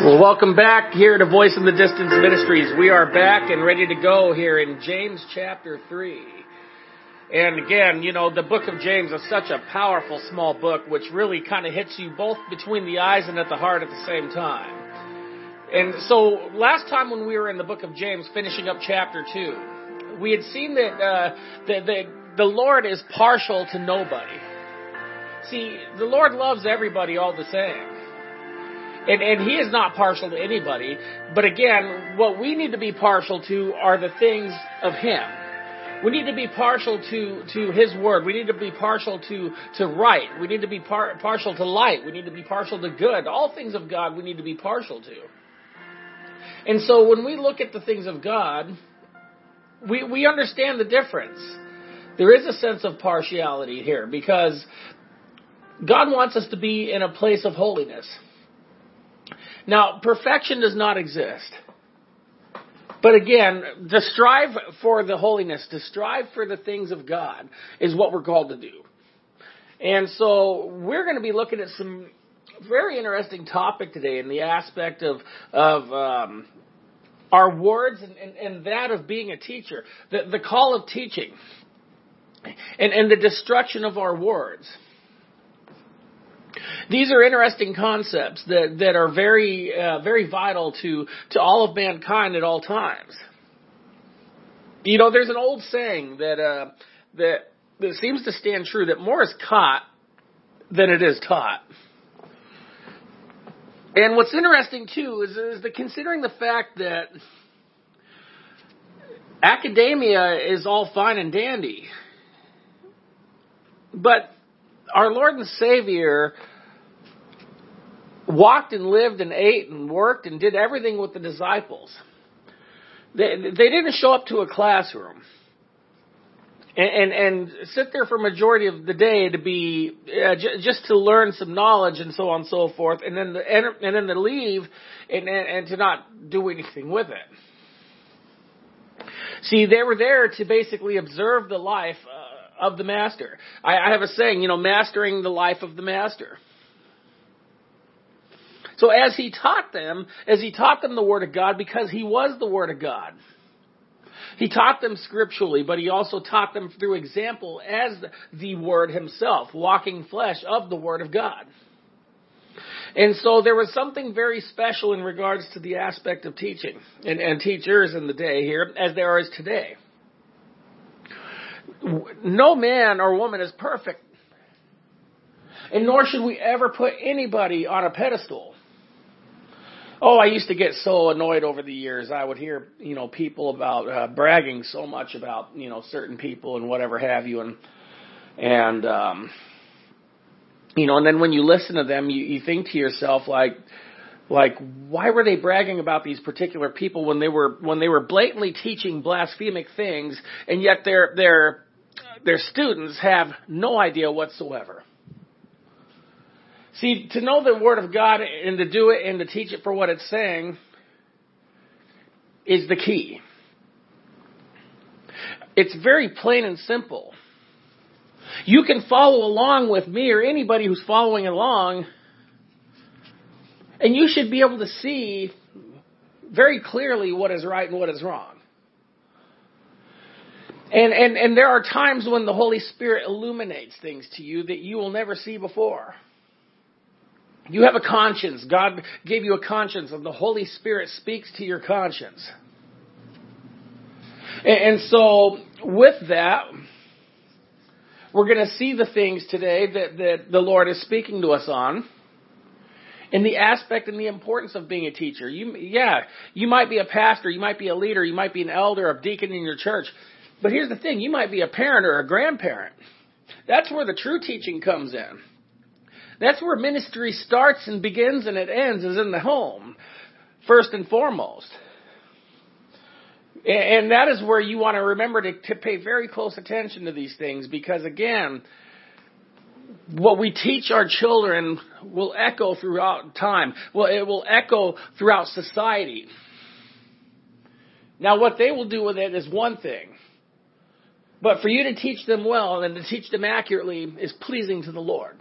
Well, welcome back here to Voice in the Distance Ministries. We are back and ready to go here in James chapter 3. And again, you know, the book of James is such a powerful small book which really kind of hits you both between the eyes and at the heart at the same time. And so last time when we were in the book of James finishing up chapter 2, we had seen that, uh, that, that the Lord is partial to nobody. See, the Lord loves everybody all the same. And, and he is not partial to anybody. But again, what we need to be partial to are the things of him. We need to be partial to, to His Word. We need to be partial to, to right. We need to be par- partial to light. We need to be partial to good. All things of God we need to be partial to. And so when we look at the things of God, we, we understand the difference. There is a sense of partiality here because God wants us to be in a place of holiness. Now, perfection does not exist. But again, to strive for the holiness, to strive for the things of God is what we're called to do. And so we're going to be looking at some very interesting topic today in the aspect of, of um, our words and, and, and, that of being a teacher, the, the call of teaching, and, and the destruction of our words. These are interesting concepts that, that are very, uh, very vital to, to all of mankind at all times. You know, there's an old saying that, uh, that, that seems to stand true that more is caught than it is taught. And what's interesting too is, is that considering the fact that academia is all fine and dandy, but our Lord and Savior walked and lived and ate and worked and did everything with the disciples. They, they didn't show up to a classroom and, and, and sit there for majority of the day to be uh, j- just to learn some knowledge and so on and so forth, and then the, and, and then to leave and, and, and to not do anything with it. See, they were there to basically observe the life of the master. I, I have a saying, you know, mastering the life of the master. So as he taught them, as he taught them the Word of God, because he was the Word of God, he taught them scripturally, but he also taught them through example as the Word himself, walking flesh of the Word of God. And so there was something very special in regards to the aspect of teaching and, and teachers in the day here, as there is today. No man or woman is perfect. And nor should we ever put anybody on a pedestal. Oh, I used to get so annoyed over the years. I would hear, you know, people about uh, bragging so much about, you know, certain people and whatever have you, and and um, you know, and then when you listen to them, you, you think to yourself like, like why were they bragging about these particular people when they were when they were blatantly teaching blasphemic things, and yet their their their students have no idea whatsoever. See, to know the Word of God and to do it and to teach it for what it's saying is the key. It's very plain and simple. You can follow along with me or anybody who's following along, and you should be able to see very clearly what is right and what is wrong. And, and, and there are times when the Holy Spirit illuminates things to you that you will never see before. You have a conscience. God gave you a conscience, and the Holy Spirit speaks to your conscience. And, and so, with that, we're going to see the things today that, that the Lord is speaking to us on. In the aspect and the importance of being a teacher. You, yeah, you might be a pastor, you might be a leader, you might be an elder, a deacon in your church. But here's the thing, you might be a parent or a grandparent. That's where the true teaching comes in. That's where ministry starts and begins and it ends is in the home, first and foremost. And that is where you want to remember to, to pay very close attention to these things because again, what we teach our children will echo throughout time. Well, it will echo throughout society. Now, what they will do with it is one thing. But for you to teach them well and to teach them accurately is pleasing to the Lord.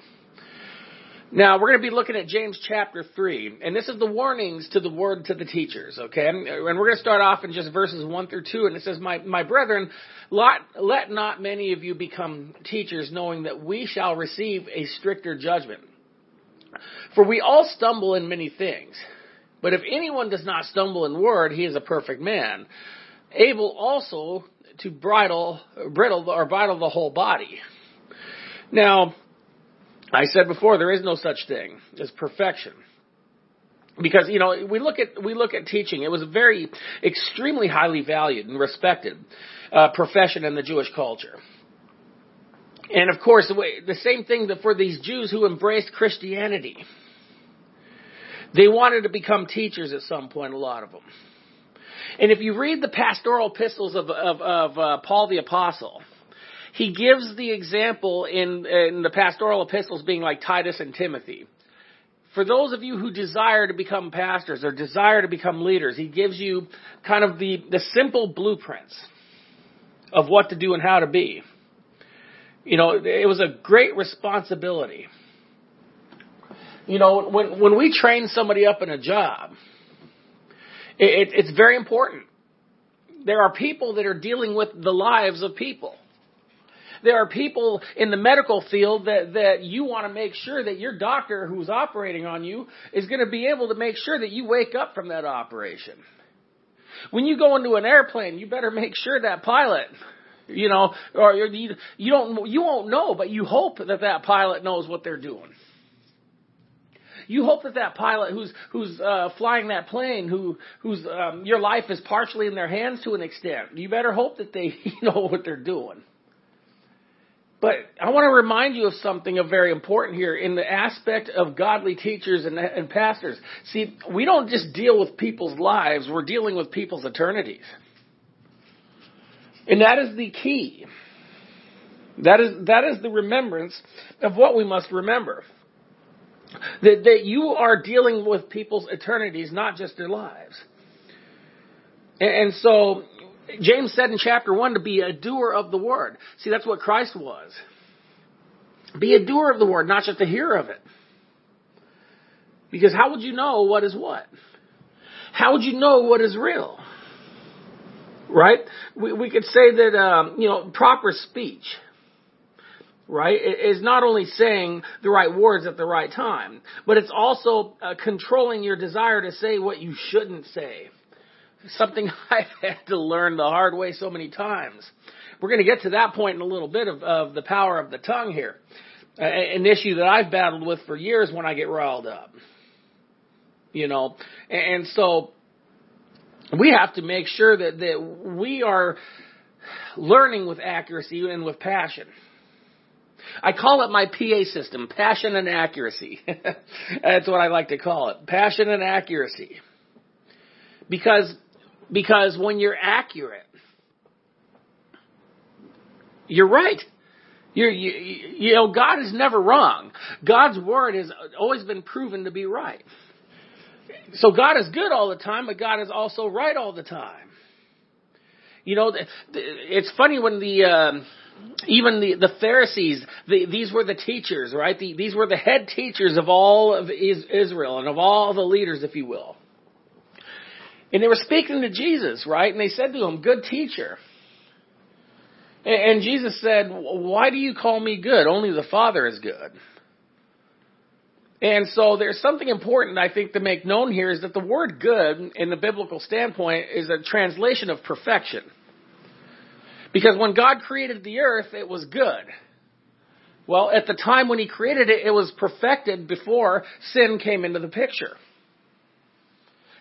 Now, we're going to be looking at James chapter 3, and this is the warnings to the word to the teachers, okay? And we're going to start off in just verses 1 through 2, and it says, My, my brethren, let, let not many of you become teachers, knowing that we shall receive a stricter judgment. For we all stumble in many things. But if anyone does not stumble in word, he is a perfect man, able also to bridle, bridle, or bridle the whole body. Now, I said before, there is no such thing as perfection. Because, you know, we look at, we look at teaching. It was a very, extremely highly valued and respected, uh, profession in the Jewish culture. And of course, the same thing for these Jews who embraced Christianity. They wanted to become teachers at some point, a lot of them. And if you read the pastoral epistles of, of, of uh, Paul the Apostle, he gives the example in, in the pastoral epistles being like Titus and Timothy. For those of you who desire to become pastors or desire to become leaders, he gives you kind of the, the simple blueprints of what to do and how to be. You know, it was a great responsibility. You know, when, when we train somebody up in a job, it, it's very important. There are people that are dealing with the lives of people. There are people in the medical field that, that you want to make sure that your doctor who's operating on you is going to be able to make sure that you wake up from that operation. When you go into an airplane, you better make sure that pilot, you know, or you, you don't, you won't know, but you hope that that pilot knows what they're doing. You hope that that pilot who's who's uh, flying that plane, who who's um, your life is partially in their hands to an extent. You better hope that they know what they're doing. But I want to remind you of something of very important here in the aspect of godly teachers and, and pastors. See, we don't just deal with people's lives, we're dealing with people's eternities. And that is the key. That is, that is the remembrance of what we must remember. That, that you are dealing with people's eternities, not just their lives. And, and so, James said in chapter 1 to be a doer of the word. See, that's what Christ was. Be a doer of the word, not just a hearer of it. Because how would you know what is what? How would you know what is real? Right? We, we could say that, um, you know, proper speech right, is not only saying the right words at the right time, but it's also uh, controlling your desire to say what you shouldn't say. Something I've had to learn the hard way so many times. We're going to get to that point in a little bit of, of the power of the tongue here. Uh, an issue that I've battled with for years when I get riled up. You know, and so we have to make sure that, that we are learning with accuracy and with passion. I call it my PA system, passion and accuracy. That's what I like to call it, passion and accuracy. Because, because when you're accurate, you're right. You're, you, you know, God is never wrong. God's word has always been proven to be right. So God is good all the time, but God is also right all the time. You know, it's funny when the, um, even the, the Pharisees, the, these were the teachers, right? The, these were the head teachers of all of Israel and of all the leaders, if you will. And they were speaking to Jesus, right? And they said to him, good teacher. And, and Jesus said, why do you call me good? Only the Father is good. And so there's something important I think to make known here is that the word good in the biblical standpoint is a translation of perfection. Because when God created the earth, it was good. Well, at the time when He created it, it was perfected before sin came into the picture.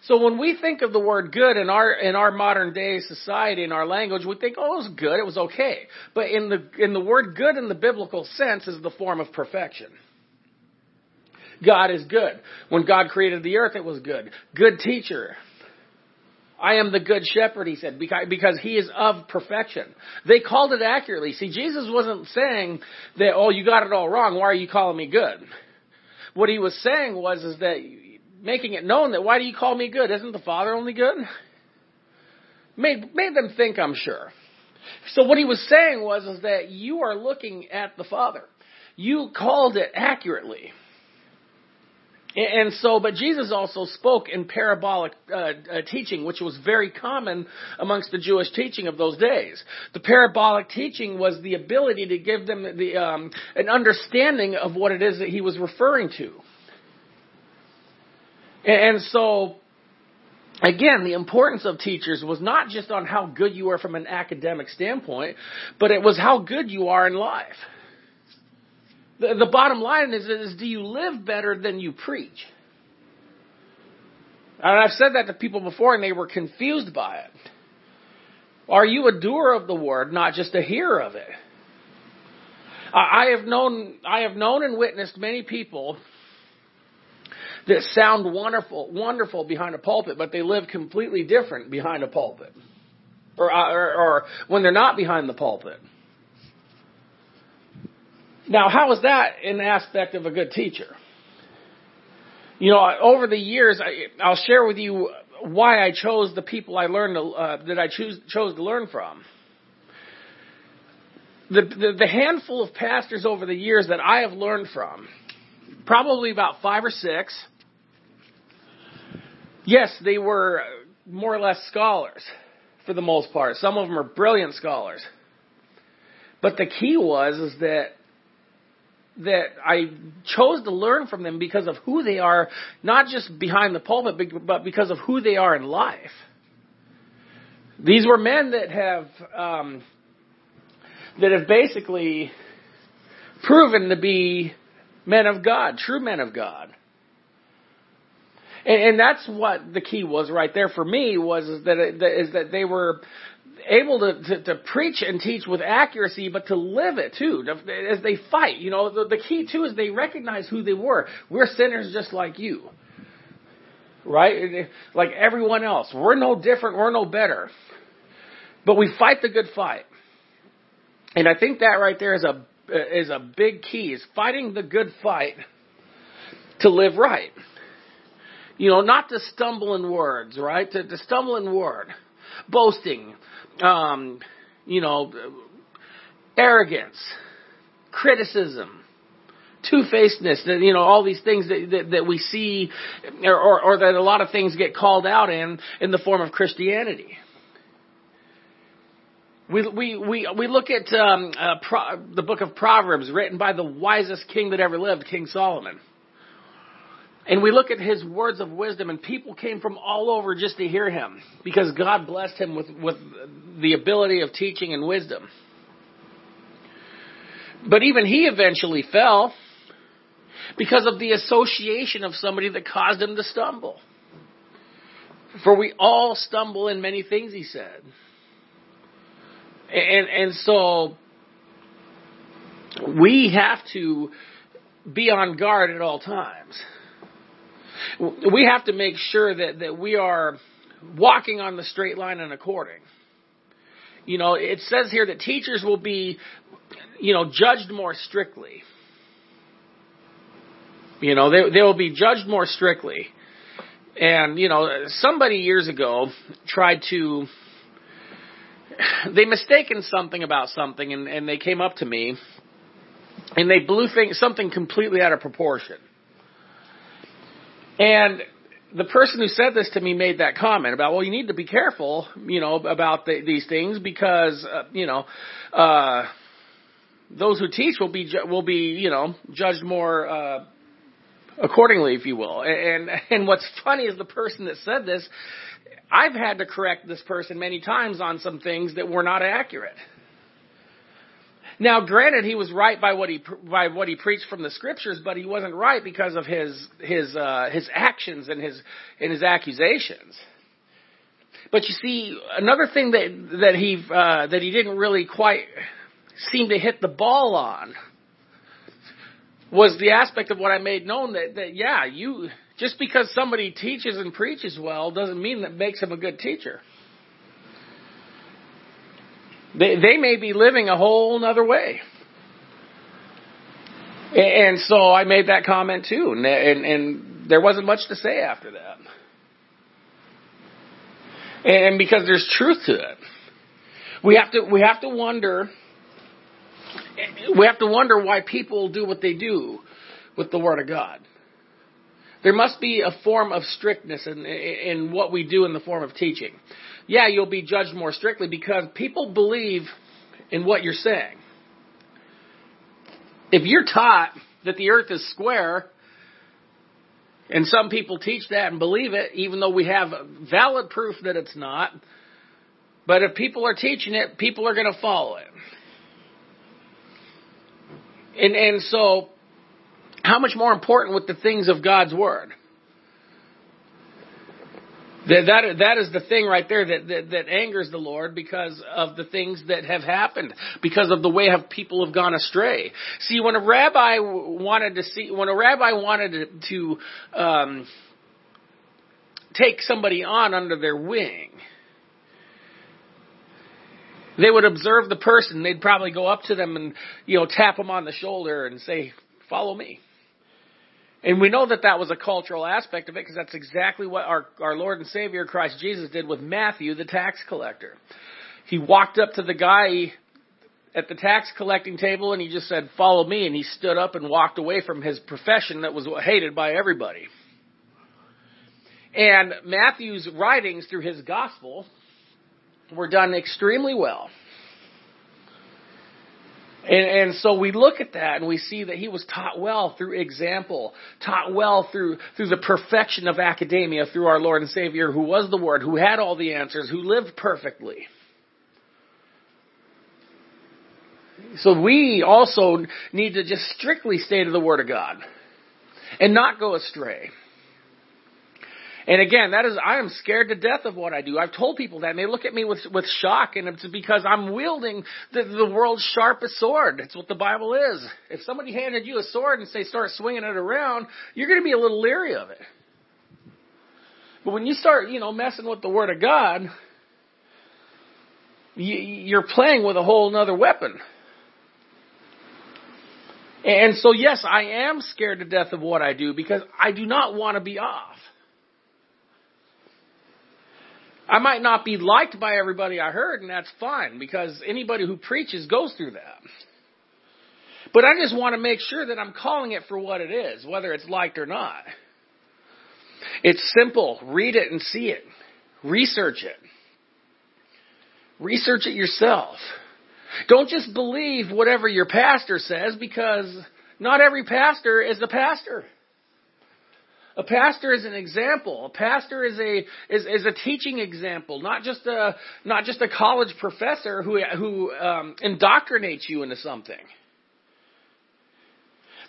So when we think of the word good in our in our modern day society in our language, we think, oh, it was good, it was okay. But in the in the word good in the biblical sense is the form of perfection. God is good. When God created the earth, it was good. Good teacher. I am the good shepherd, he said, because he is of perfection. They called it accurately. See, Jesus wasn't saying that, oh, you got it all wrong. Why are you calling me good? What he was saying was, is that making it known that why do you call me good? Isn't the Father only good? Made, made them think, I'm sure. So what he was saying was, is that you are looking at the Father. You called it accurately. And so, but Jesus also spoke in parabolic uh, uh, teaching, which was very common amongst the Jewish teaching of those days. The parabolic teaching was the ability to give them the um, an understanding of what it is that he was referring to. And so, again, the importance of teachers was not just on how good you are from an academic standpoint, but it was how good you are in life. The, the bottom line is, is, do you live better than you preach? And I've said that to people before and they were confused by it. Are you a doer of the word, not just a hearer of it? I have known, I have known and witnessed many people that sound wonderful, wonderful behind a pulpit, but they live completely different behind a pulpit. Or, uh, or, or when they're not behind the pulpit. Now, how is that an aspect of a good teacher? You know, over the years, I, I'll share with you why I chose the people I learned to, uh, that I choose, chose to learn from. The, the, the handful of pastors over the years that I have learned from, probably about five or six, yes, they were more or less scholars for the most part. Some of them are brilliant scholars. But the key was is that that I chose to learn from them because of who they are, not just behind the pulpit, but because of who they are in life. These were men that have um, that have basically proven to be men of God, true men of God. And, and that's what the key was right there for me was is that it, is that they were able to, to, to, preach and teach with accuracy, but to live it too, as they fight. You know, the, the key too is they recognize who they were. We're sinners just like you. Right? Like everyone else. We're no different, we're no better. But we fight the good fight. And I think that right there is a is a big key is fighting the good fight to live right. You know, not to stumble in words, right? To, to stumble in word, boasting, um, you know, arrogance, criticism, two-facedness, you know, all these things that, that, that we see, or, or, or, that a lot of things get called out in, in the form of Christianity. We, we, we, we look at um, uh, Pro, the book of Proverbs written by the wisest king that ever lived, King Solomon. And we look at his words of wisdom, and people came from all over just to hear him because God blessed him with, with the ability of teaching and wisdom. But even he eventually fell because of the association of somebody that caused him to stumble. For we all stumble in many things, he said. And, and so we have to be on guard at all times we have to make sure that, that we are walking on the straight line and according. You know, it says here that teachers will be, you know, judged more strictly. You know, they, they will be judged more strictly. And, you know, somebody years ago tried to, they mistaken something about something and, and they came up to me and they blew things, something completely out of proportion. And the person who said this to me made that comment about, well, you need to be careful, you know, about the, these things because, uh, you know, uh, those who teach will be ju- will be, you know, judged more uh, accordingly, if you will. And and what's funny is the person that said this, I've had to correct this person many times on some things that were not accurate. Now, granted, he was right by what he by what he preached from the scriptures, but he wasn't right because of his his uh, his actions and his and his accusations. But you see, another thing that that he uh, that he didn't really quite seem to hit the ball on was the aspect of what I made known that that yeah, you just because somebody teaches and preaches well doesn't mean that makes him a good teacher. They, they may be living a whole other way. And so I made that comment too, and, and, and there wasn't much to say after that. And because there's truth to it, we have to we have to wonder we have to wonder why people do what they do with the Word of God. There must be a form of strictness in, in what we do in the form of teaching. Yeah, you'll be judged more strictly because people believe in what you're saying. If you're taught that the earth is square, and some people teach that and believe it, even though we have valid proof that it's not, but if people are teaching it, people are going to follow it. And, and so, how much more important with the things of God's Word? That, that, that is the thing right there that, that, that angers the Lord because of the things that have happened, because of the way have people have gone astray. See, when a rabbi wanted to see, when a rabbi wanted to, to um, take somebody on under their wing, they would observe the person. They'd probably go up to them and, you know, tap them on the shoulder and say, follow me. And we know that that was a cultural aspect of it because that's exactly what our, our Lord and Savior Christ Jesus did with Matthew, the tax collector. He walked up to the guy at the tax collecting table and he just said, follow me. And he stood up and walked away from his profession that was hated by everybody. And Matthew's writings through his gospel were done extremely well. And, and, so we look at that and we see that he was taught well through example, taught well through, through the perfection of academia through our Lord and Savior who was the Word, who had all the answers, who lived perfectly. So we also need to just strictly stay to the Word of God and not go astray. And again, that is, I am scared to death of what I do. I've told people that and they look at me with, with shock and it's because I'm wielding the, the world's sharpest sword. It's what the Bible is. If somebody handed you a sword and say start swinging it around, you're going to be a little leery of it. But when you start, you know, messing with the Word of God, you're playing with a whole other weapon. And so, yes, I am scared to death of what I do because I do not want to be off. I might not be liked by everybody I heard, and that's fine because anybody who preaches goes through that. But I just want to make sure that I'm calling it for what it is, whether it's liked or not. It's simple. Read it and see it. Research it. Research it yourself. Don't just believe whatever your pastor says because not every pastor is a pastor. A pastor is an example. A pastor is a is, is a teaching example, not just a not just a college professor who who um, indoctrinates you into something.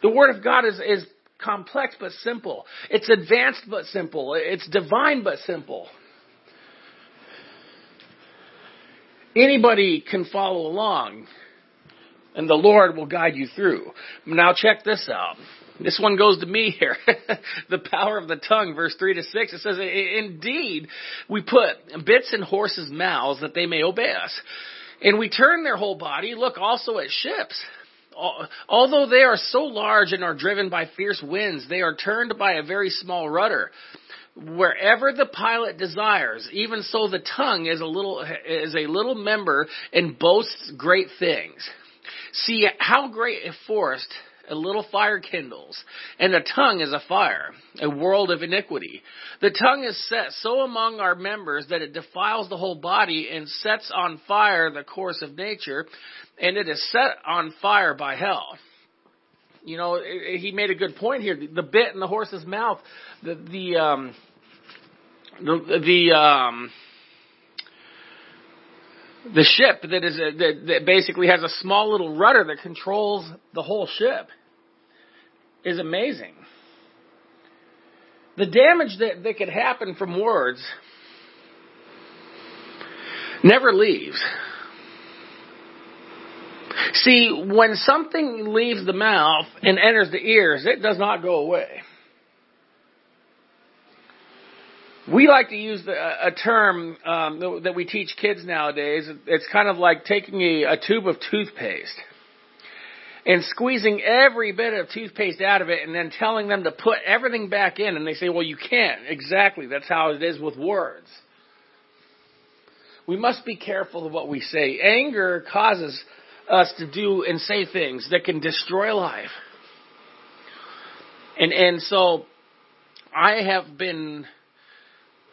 The Word of God is is complex but simple. It's advanced but simple. It's divine but simple. Anybody can follow along, and the Lord will guide you through. Now check this out. This one goes to me here. the power of the tongue, verse 3 to 6. It says, Indeed, we put bits in horses' mouths that they may obey us. And we turn their whole body. Look also at ships. Although they are so large and are driven by fierce winds, they are turned by a very small rudder. Wherever the pilot desires, even so the tongue is a little, is a little member and boasts great things. See how great a forest a little fire kindles, and the tongue is a fire, a world of iniquity. The tongue is set so among our members that it defiles the whole body and sets on fire the course of nature, and it is set on fire by hell. You know, he made a good point here. The bit in the horse's mouth, the the um, the, the um, the ship that is a, that, that basically has a small little rudder that controls the whole ship is amazing. The damage that, that could happen from words never leaves. See, when something leaves the mouth and enters the ears, it does not go away. We like to use the, a term um, that we teach kids nowadays. It's kind of like taking a, a tube of toothpaste and squeezing every bit of toothpaste out of it and then telling them to put everything back in. And they say, well, you can't. Exactly. That's how it is with words. We must be careful of what we say. Anger causes us to do and say things that can destroy life. And, and so I have been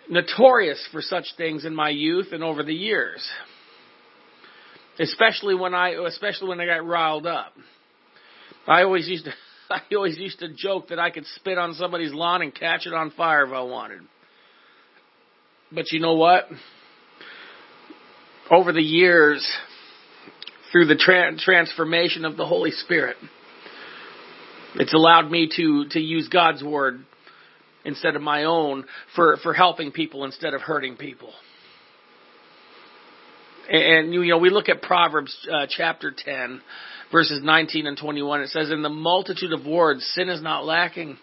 notorious for such things in my youth and over the years. Especially when I, especially when I got riled up. I always used to, I always used to joke that I could spit on somebody's lawn and catch it on fire if I wanted. But you know what? Over the years, through the tra- transformation of the Holy Spirit, it's allowed me to, to use God's word instead of my own for, for helping people instead of hurting people. And, you know, we look at Proverbs uh, chapter 10, verses 19 and 21. It says, In the multitude of words, sin is not lacking.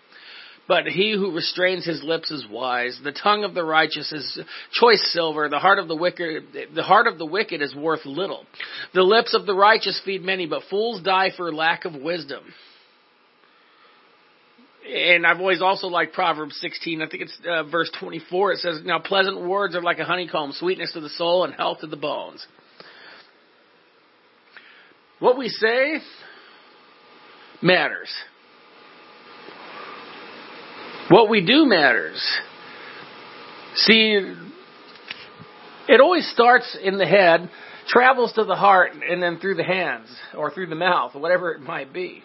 But he who restrains his lips is wise. The tongue of the righteous is choice silver. The heart of the wicked, the heart of the wicked is worth little. The lips of the righteous feed many, but fools die for lack of wisdom and I've always also liked Proverbs 16. I think it's uh, verse 24. It says, "Now pleasant words are like a honeycomb, sweetness to the soul and health to the bones." What we say matters. What we do matters. See, it always starts in the head, travels to the heart, and then through the hands or through the mouth, whatever it might be.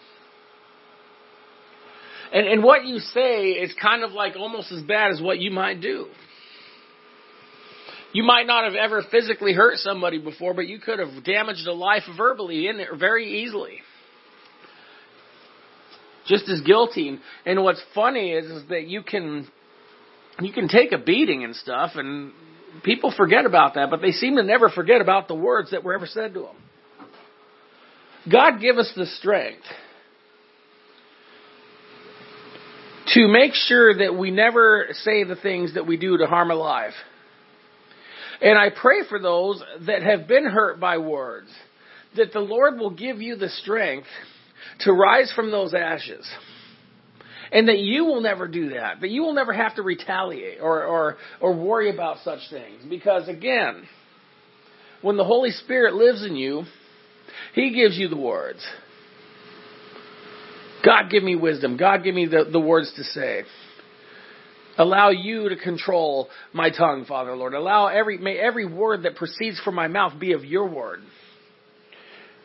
And, and what you say is kind of like almost as bad as what you might do. You might not have ever physically hurt somebody before, but you could have damaged a life verbally in there very easily. Just as guilty. And what's funny is, is that you can you can take a beating and stuff and people forget about that, but they seem to never forget about the words that were ever said to them. God give us the strength to make sure that we never say the things that we do to harm a life. And I pray for those that have been hurt by words, that the Lord will give you the strength to rise from those ashes. And that you will never do that. That you will never have to retaliate or, or, or worry about such things. Because again, when the Holy Spirit lives in you, He gives you the words. God, give me wisdom. God, give me the, the words to say. Allow you to control my tongue, Father Lord. Allow every, may every word that proceeds from my mouth be of your word.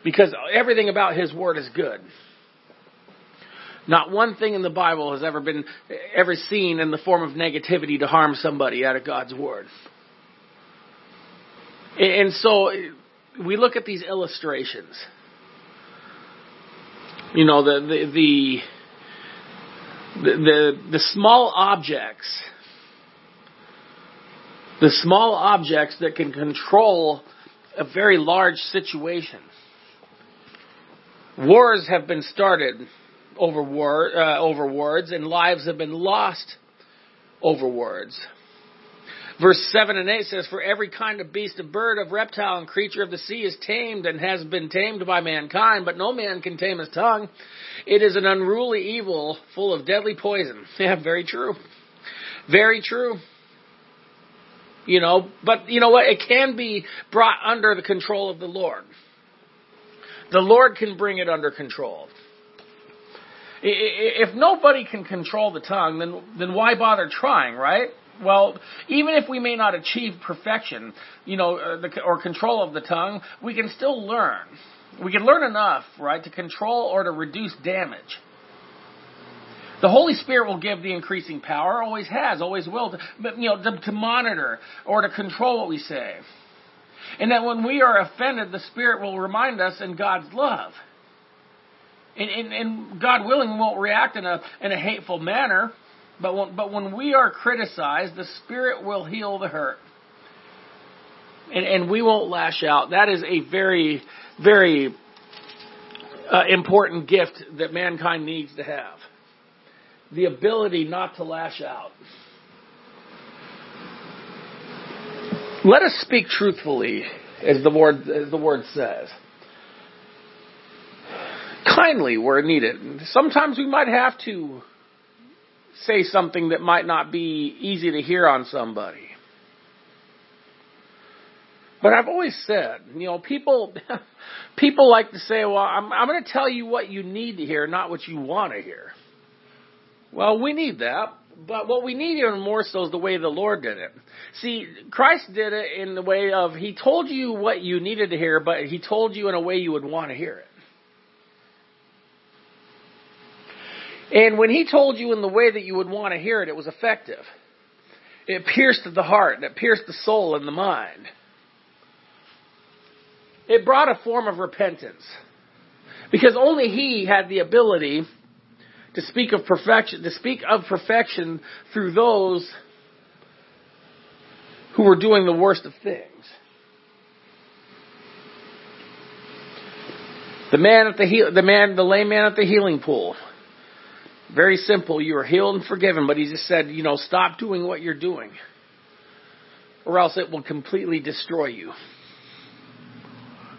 Because everything about his word is good. Not one thing in the Bible has ever been, ever seen in the form of negativity to harm somebody out of God's word. And so we look at these illustrations you know the the the the, the, small objects the small objects that can control a very large situation. Wars have been started over war, uh, over words, and lives have been lost over words. Verse 7 and 8 says, For every kind of beast, of bird, of reptile, and creature of the sea is tamed and has been tamed by mankind, but no man can tame his tongue. It is an unruly evil full of deadly poison. Yeah, very true. Very true. You know, but you know what? It can be brought under the control of the Lord. The Lord can bring it under control. If nobody can control the tongue, then, then why bother trying, right? Well, even if we may not achieve perfection, you know, or, uh, the, or control of the tongue, we can still learn. We can learn enough, right, to control or to reduce damage. The Holy Spirit will give the increasing power, always has, always will, to, you know, to, to monitor or to control what we say. And that when we are offended, the Spirit will remind us in God's love. And, and, and God willing, won't react in a, in a hateful manner, but when, but when we are criticized, the Spirit will heal the hurt. And, and we won't lash out. That is a very, very uh, important gift that mankind needs to have. The ability not to lash out. Let us speak truthfully, as the word, as the word says. Kindly where needed. Sometimes we might have to say something that might not be easy to hear on somebody. But I've always said, you know, people people like to say, "Well, I'm I'm going to tell you what you need to hear, not what you want to hear." Well, we need that. but what we need even more so is the way the Lord did it. See, Christ did it in the way of He told you what you needed to hear, but He told you in a way you would want to hear it. And when He told you in the way that you would want to hear it, it was effective. It pierced the heart, and it pierced the soul and the mind. It brought a form of repentance. Because only He had the ability to speak of perfection, to speak of perfection through those who were doing the worst of things. The man at the the man, the lame man at the healing pool. Very simple. You are healed and forgiven, but he just said, you know, stop doing what you're doing, or else it will completely destroy you.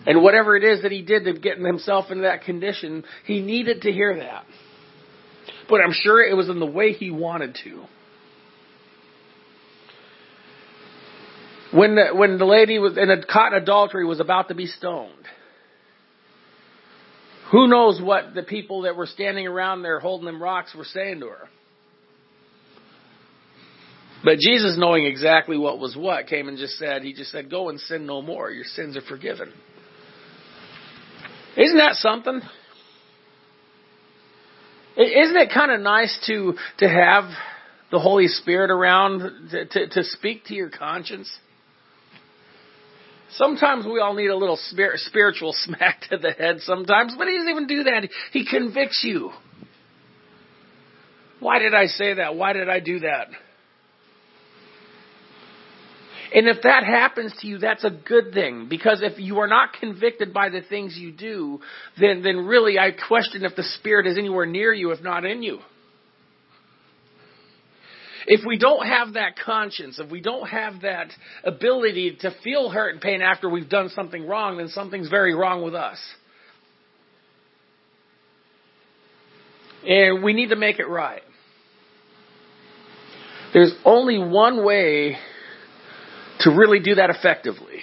And whatever it is that he did to get himself into that condition, he needed to hear that. But I'm sure it was in the way he wanted to. When the, when the lady was in a caught in adultery was about to be stoned. Who knows what the people that were standing around there holding them rocks were saying to her. But Jesus, knowing exactly what was what, came and just said, He just said, Go and sin no more. Your sins are forgiven. Isn't that something? Isn't it kind of nice to, to have the Holy Spirit around to, to, to speak to your conscience? Sometimes we all need a little spiritual smack to the head sometimes, but he doesn't even do that. He convicts you. Why did I say that? Why did I do that? And if that happens to you, that's a good thing. Because if you are not convicted by the things you do, then, then really I question if the Spirit is anywhere near you, if not in you. If we don't have that conscience, if we don't have that ability to feel hurt and pain after we've done something wrong, then something's very wrong with us. And we need to make it right. There's only one way to really do that effectively.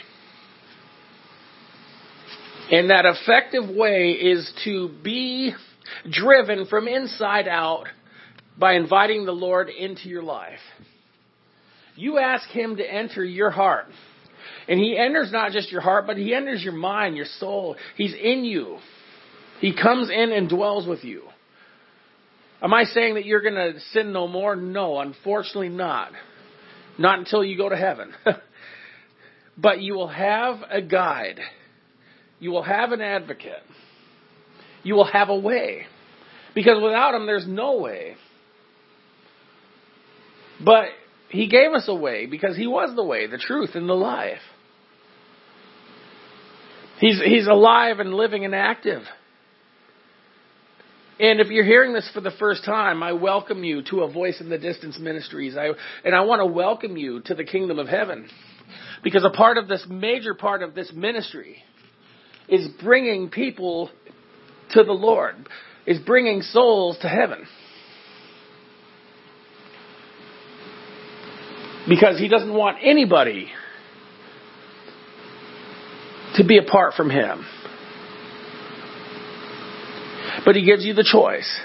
And that effective way is to be driven from inside out by inviting the Lord into your life. You ask Him to enter your heart. And He enters not just your heart, but He enters your mind, your soul. He's in you. He comes in and dwells with you. Am I saying that you're going to sin no more? No, unfortunately not. Not until you go to heaven. but you will have a guide. You will have an advocate. You will have a way. Because without him, there's no way. But he gave us a way because he was the way, the truth, and the life. He's, he's alive and living and active. And if you're hearing this for the first time, I welcome you to a Voice in the Distance Ministries. I, and I want to welcome you to the kingdom of heaven. Because a part of this, major part of this ministry is bringing people to the Lord, is bringing souls to heaven. Because He doesn't want anybody to be apart from Him. But He gives you the choice.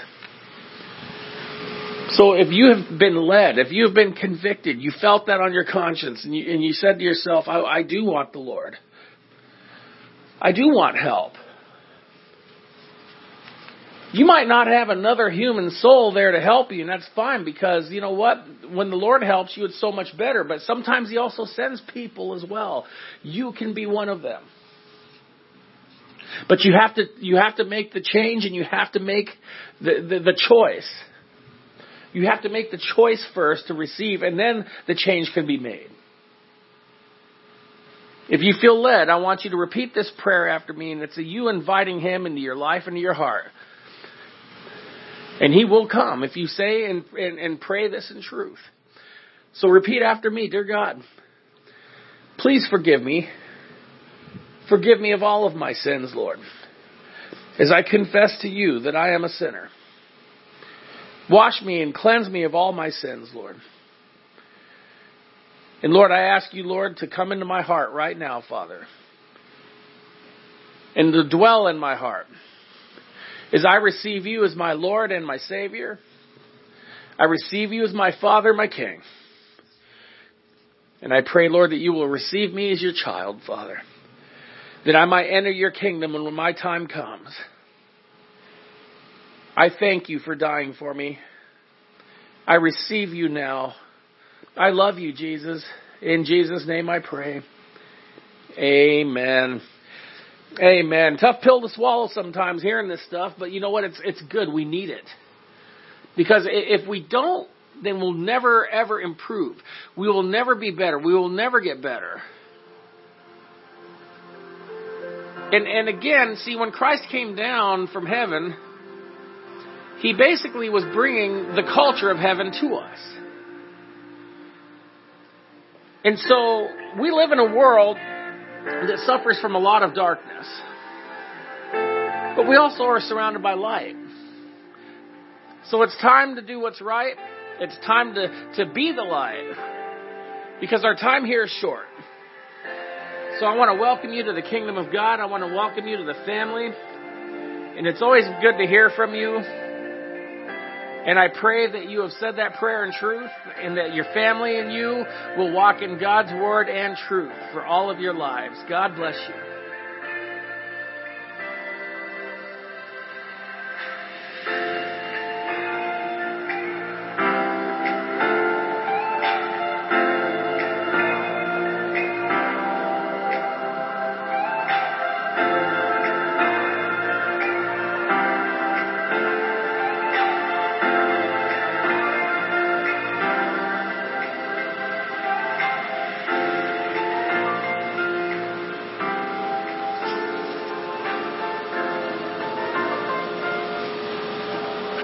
So if you have been led, if you have been convicted, you felt that on your conscience, and you, and you said to yourself, I, I do want the Lord. I do want help. You might not have another human soul there to help you, and that's fine because you know what? When the Lord helps you, it's so much better. But sometimes He also sends people as well. You can be one of them. But you have to you have to make the change and you have to make the, the, the choice. You have to make the choice first to receive and then the change can be made. If you feel led, I want you to repeat this prayer after me and it's a you inviting him into your life and your heart. And he will come if you say and, and, and pray this in truth. So repeat after me, dear God, please forgive me Forgive me of all of my sins, Lord, as I confess to you that I am a sinner. Wash me and cleanse me of all my sins, Lord. And Lord, I ask you, Lord, to come into my heart right now, Father, and to dwell in my heart. As I receive you as my Lord and my Savior, I receive you as my Father, my King. And I pray, Lord, that you will receive me as your child, Father, that I might enter your kingdom when my time comes. I thank you for dying for me. I receive you now. I love you, Jesus. In Jesus' name I pray. Amen. Amen. Tough pill to swallow sometimes hearing this stuff, but you know what? It's, it's good. We need it. Because if we don't, then we'll never ever improve. We will never be better. We will never get better. And, and again, see, when Christ came down from heaven, he basically was bringing the culture of heaven to us. And so we live in a world that suffers from a lot of darkness. But we also are surrounded by light. So it's time to do what's right. It's time to, to be the light. Because our time here is short. So I want to welcome you to the kingdom of God. I want to welcome you to the family. And it's always good to hear from you. And I pray that you have said that prayer in truth and that your family and you will walk in God's word and truth for all of your lives. God bless you.